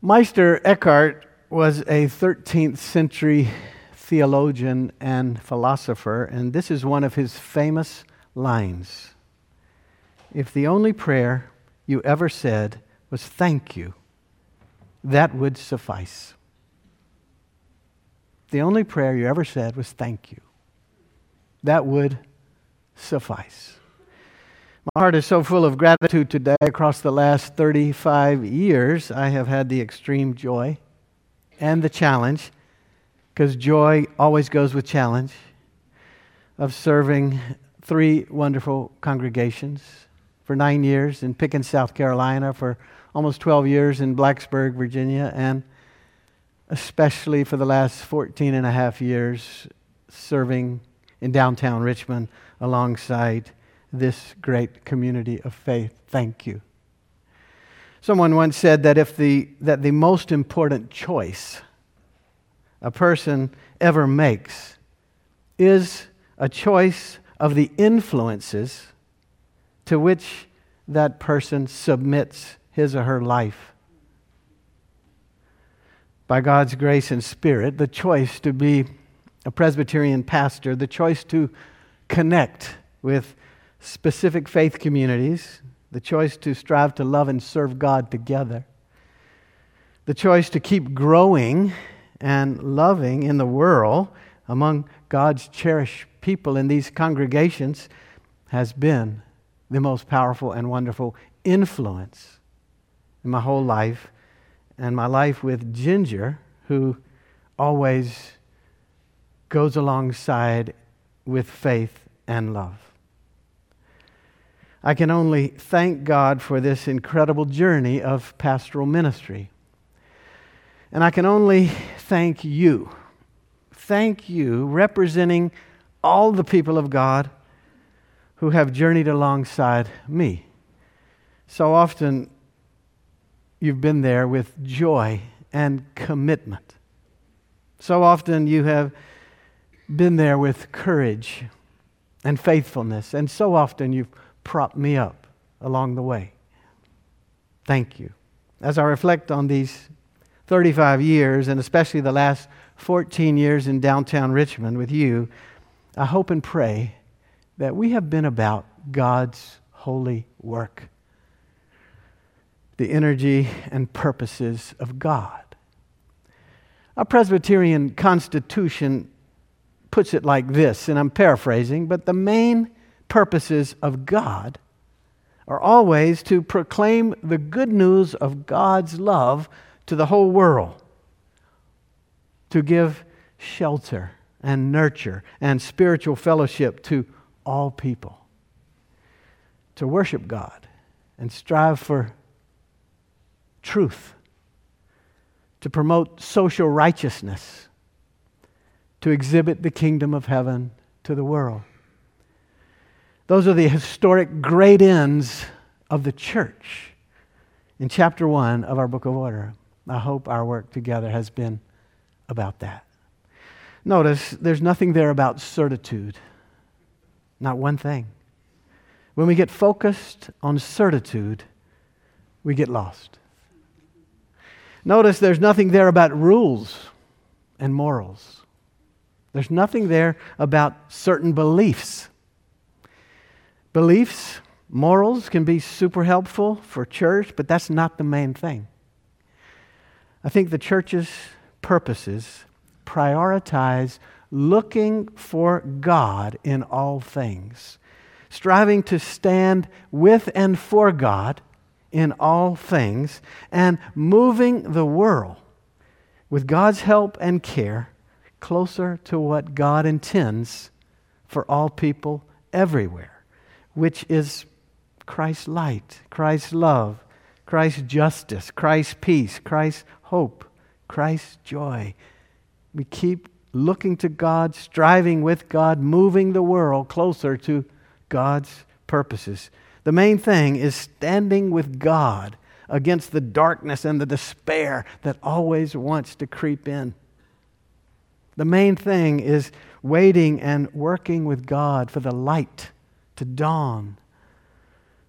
Meister Eckhart was a 13th century theologian and philosopher, and this is one of his famous lines. If the only prayer you ever said was thank you, that would suffice. The only prayer you ever said was thank you. That would suffice. My heart is so full of gratitude today. Across the last 35 years, I have had the extreme joy and the challenge, because joy always goes with challenge, of serving three wonderful congregations for nine years in Pickens, South Carolina, for almost 12 years in Blacksburg, Virginia, and especially for the last 14 and a half years serving in downtown Richmond alongside this great community of faith. Thank you. Someone once said that if the, that the most important choice a person ever makes is a choice of the influences to which that person submits his or her life. By God's grace and Spirit, the choice to be a Presbyterian pastor, the choice to connect with specific faith communities, the choice to strive to love and serve God together, the choice to keep growing and loving in the world among God's cherished people in these congregations has been the most powerful and wonderful influence in my whole life and my life with Ginger, who always goes alongside with faith and love. I can only thank God for this incredible journey of pastoral ministry. And I can only thank you. Thank you, representing all the people of God who have journeyed alongside me. So often, you've been there with joy and commitment. So often, you have been there with courage and faithfulness. And so often, you've propped me up along the way. Thank you. As I reflect on these 35 years, and especially the last 14 years in downtown Richmond with you, I hope and pray that we have been about God's holy work, the energy and purposes of God. Our Presbyterian Constitution puts it like this, and I'm paraphrasing, but the main purposes of God are always to proclaim the good news of God's love to the whole world, to give shelter and nurture and spiritual fellowship to all people, to worship God and strive for truth, to promote social righteousness, to exhibit the kingdom of heaven to the world. Those are the historic great ends of the church in chapter 1 of our book of order. I hope our work together has been about that. Notice there's nothing there about certitude, not one thing. When we get focused on certitude, we get lost. Notice there's nothing there about rules and morals. There's nothing there about certain beliefs. Beliefs, morals can be super helpful for church, but that's not the main thing. I think the church's purposes prioritize looking for God in all things, striving to stand with and for God in all things, and moving the world with God's help and care closer to what God intends for all people everywhere which is Christ's light, Christ's love, Christ's justice, Christ's peace, Christ's hope, Christ's joy. We keep looking to God, striving with God, moving the world closer to God's purposes. The main thing is standing with God against the darkness and the despair that always wants to creep in. The main thing is waiting and working with God for the light to dawn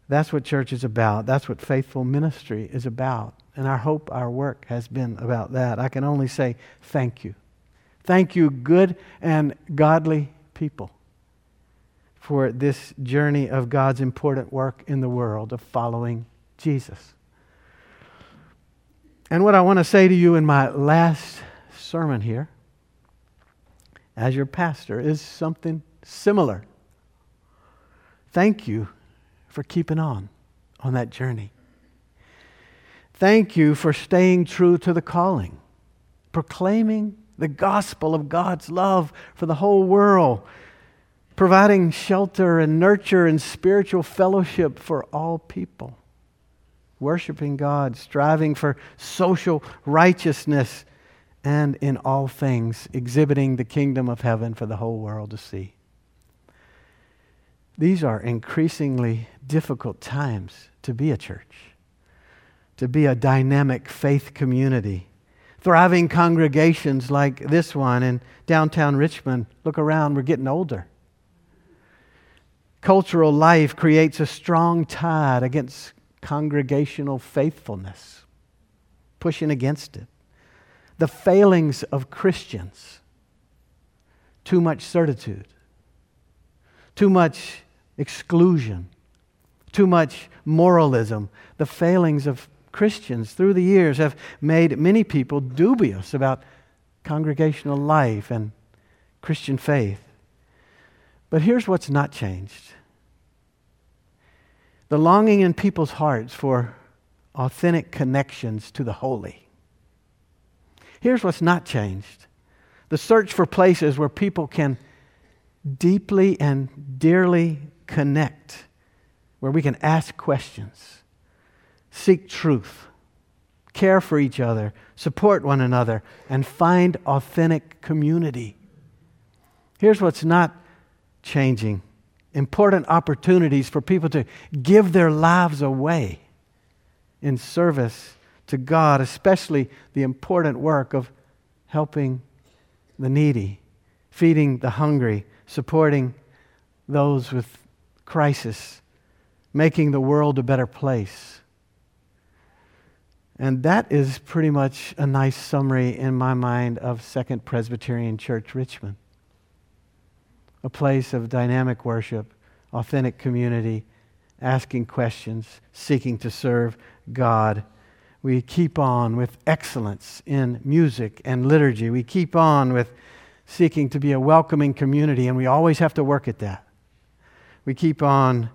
That's what church is about. That's what faithful ministry is about. And I hope our work has been about that. I can only say thank you. Thank you, good and godly people, for this journey of God's important work in the world of following Jesus. And what I want to say to you in my last sermon here, as your pastor, is something similar. Thank you for keeping on on that journey. Thank you for staying true to the calling, proclaiming the gospel of God's love for the whole world, providing shelter and nurture and spiritual fellowship for all people worshiping God, striving for social righteousness, and in all things exhibiting the kingdom of heaven for the whole world to see. These are increasingly difficult times to be a church, to be a dynamic faith community. Thriving congregations like this one in downtown Richmond. Look around, we're getting older. Cultural life creates a strong tide against congregational faithfulness, pushing against it. The failings of Christians, too much certitude, too much exclusion, too much moralism. The failings of Christians through the years have made many people dubious about congregational life and Christian faith. But here's what's not changed the longing in people's hearts for authentic connections to the holy. Here's what's not changed the search for places where people can deeply and dearly connect, where we can ask questions, seek truth, care for each other, support one another, and find authentic community. Here's what's not changing important opportunities for people to give their lives away in service to God, especially the important work of helping the needy, feeding the hungry, supporting those with crisis, making the world a better place. And that is pretty much a nice summary in my mind of Second Presbyterian Church Richmond a place of dynamic worship, authentic community, asking questions, seeking to serve God. We keep on with excellence in music and liturgy. We keep on with seeking to be a welcoming community, and we always have to work at that. We keep on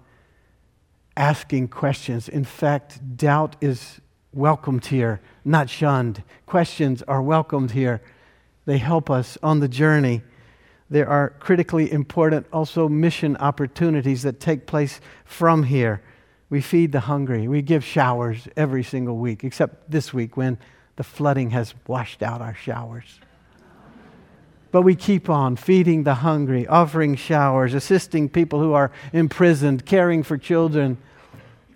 asking questions. In fact, doubt is welcomed here, not shunned. Questions are welcomed here. They help us on the journey there are critically important also mission opportunities that take place from here. We feed the hungry. We give showers every single week, except this week when the flooding has washed out our showers. But we keep on feeding the hungry, offering showers, assisting people who are imprisoned, caring for children,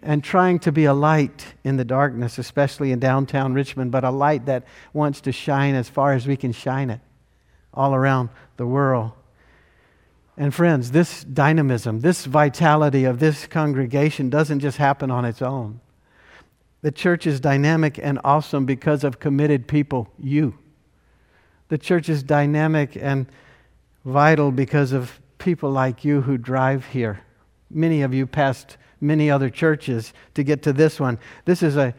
and trying to be a light in the darkness, especially in downtown Richmond, but a light that wants to shine as far as we can shine it all around the world. And friends, this dynamism, this vitality of this congregation doesn't just happen on its own. The church is dynamic and awesome because of committed people, you. The church is dynamic and vital because of people like you who drive here. Many of you passed many other churches to get to this one. This is a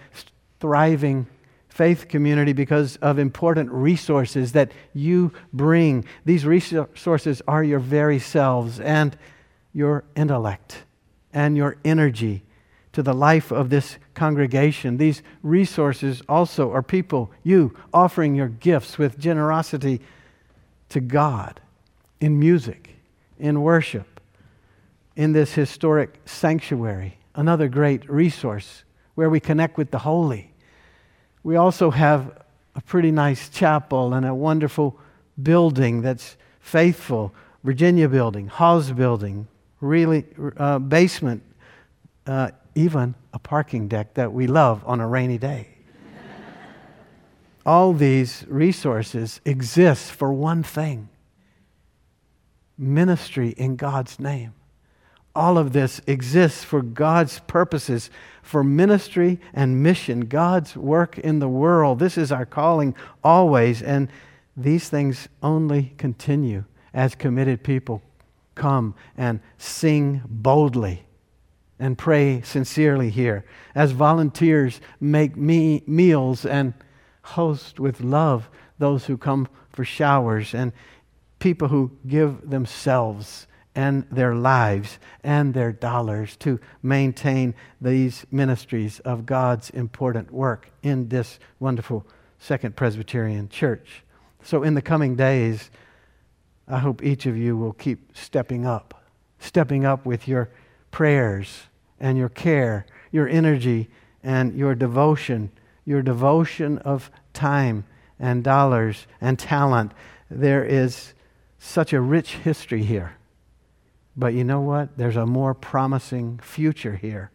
thriving faith community because of important resources that you bring. These resources are your very selves and your intellect and your energy to the life of this congregation. These resources also are people, you, offering your gifts with generosity to God in music, in worship, in this historic sanctuary. Another great resource where we connect with the holy we also have a pretty nice chapel and a wonderful building that's faithful Virginia building, Hawes building, really uh, basement, uh, even a parking deck that we love on a rainy day. All these resources exist for one thing ministry in God's name. All of this exists for God's purposes, for ministry and mission, God's work in the world. This is our calling always, and these things only continue as committed people come and sing boldly and pray sincerely here, as volunteers make me meals and host with love those who come for showers, and people who give themselves and their lives and their dollars to maintain these ministries of God's important work in this wonderful Second Presbyterian Church. So, in the coming days, I hope each of you will keep stepping up, stepping up with your prayers and your care, your energy and your devotion, your devotion of time and dollars and talent. There is such a rich history here. But you know what? There's a more promising future here.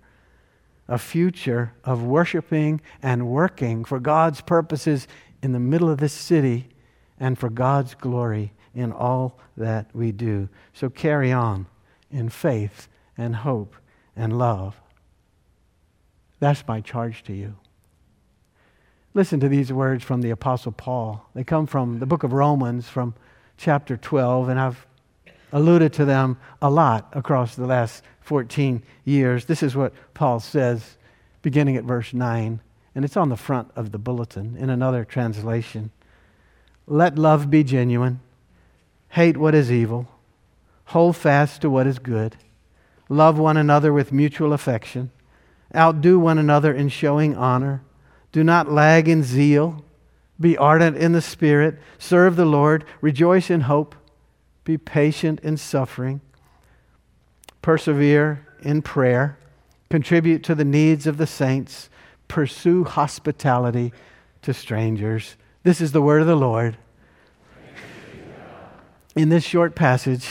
A future of worshiping and working for God's purposes in the middle of this city and for God's glory in all that we do. So carry on in faith and hope and love. That's my charge to you. Listen to these words from the Apostle Paul. They come from the book of Romans, from chapter 12, and I've alluded to them a lot across the last 14 years. This is what Paul says, beginning at verse 9, and it's on the front of the bulletin in another translation. Let love be genuine, hate what is evil, hold fast to what is good, love one another with mutual affection, outdo one another in showing honor, do not lag in zeal, be ardent in the Spirit, serve the Lord, rejoice in hope be patient in suffering. Persevere in prayer. Contribute to the needs of the saints. Pursue hospitality to strangers. This is the word of the Lord. In this short passage,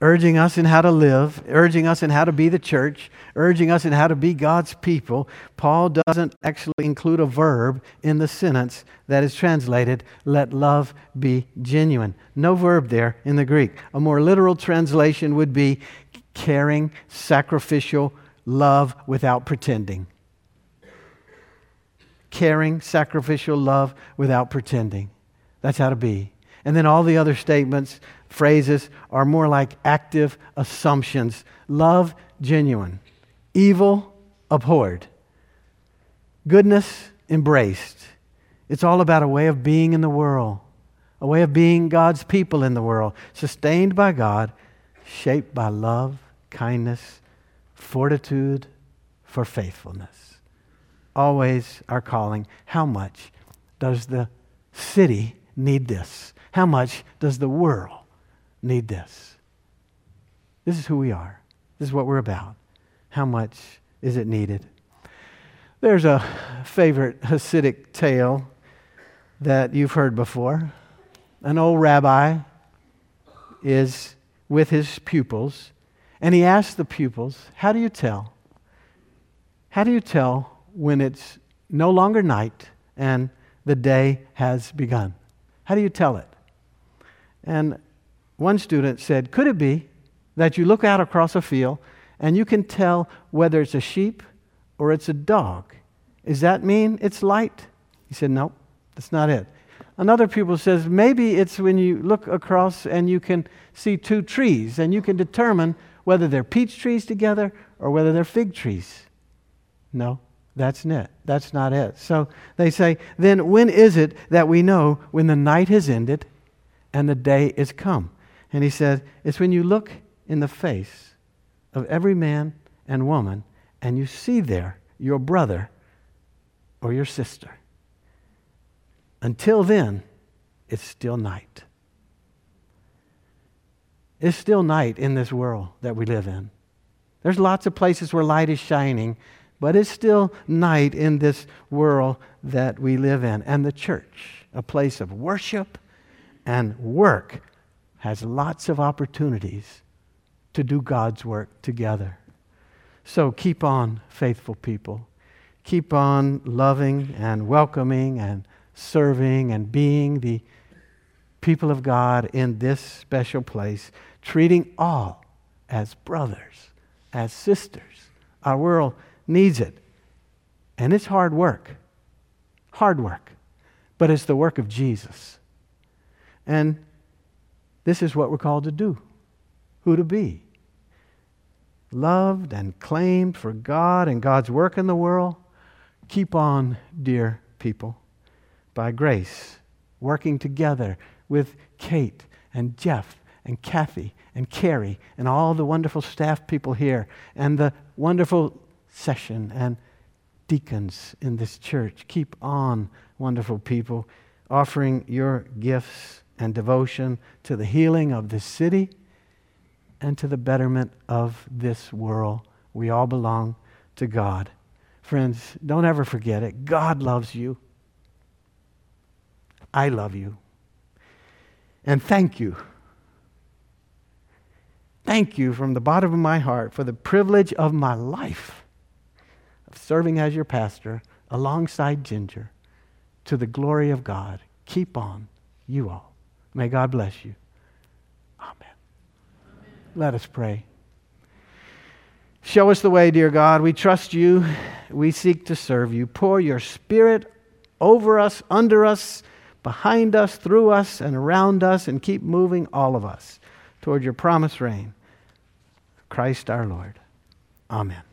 urging us in how to live, urging us in how to be the church, urging us in how to be God's people, Paul doesn't actually include a verb in the sentence that is translated, let love be genuine. No verb there in the Greek. A more literal translation would be caring, sacrificial love without pretending. Caring, sacrificial love without pretending. That's how to be. And then all the other statements phrases are more like active assumptions. Love, genuine. Evil, abhorred. Goodness, embraced. It's all about a way of being in the world, a way of being God's people in the world, sustained by God, shaped by love, kindness, fortitude for faithfulness. Always our calling. How much does the city need this? How much does the world need this. This is who we are. This is what we're about. How much is it needed? There's a favorite Hasidic tale that you've heard before. An old rabbi is with his pupils, and he asks the pupils, How do you tell? How do you tell when it's no longer night and the day has begun? How do you tell it? And one student said, Could it be that you look out across a field and you can tell whether it's a sheep or it's a dog? Does that mean it's light? He said, No, that's not it. Another pupil says, Maybe it's when you look across and you can see two trees and you can determine whether they're peach trees together or whether they're fig trees. No, that's it. That's not it. So they say, Then when is it that we know when the night has ended and the day is come? And he said, It's when you look in the face of every man and woman and you see there your brother or your sister. Until then, it's still night. It's still night in this world that we live in. There's lots of places where light is shining, but it's still night in this world that we live in. And the church, a place of worship and work, has lots of opportunities to do God's work together. So keep on, faithful people. Keep on loving and welcoming and serving and being the people of God in this special place, treating all as brothers as sisters. Our world needs it. And it's hard work. Hard work. But it's the work of Jesus. And this is what we're called to do who to be. Loved and claimed for God and God's work in the world. Keep on, dear people, by grace, working together with Kate and Jeff and Kathy and Carrie and all the wonderful staff people here and the wonderful session and deacons in this church. Keep on, wonderful people, offering your gifts and devotion to the healing of this city and to the betterment of this world. We all belong to God. Friends, don't ever forget it. God loves you. I love you. And thank you. Thank you from the bottom of my heart for the privilege of my life of serving as your pastor alongside Ginger to the glory of God. Keep on, you all. May God bless you. Amen. Let us pray. Show us the way, dear God. We trust you. We seek to serve you. Pour your spirit over us, under us, behind us, through us, and around us, and keep moving all of us toward your promised reign. Christ our Lord. Amen.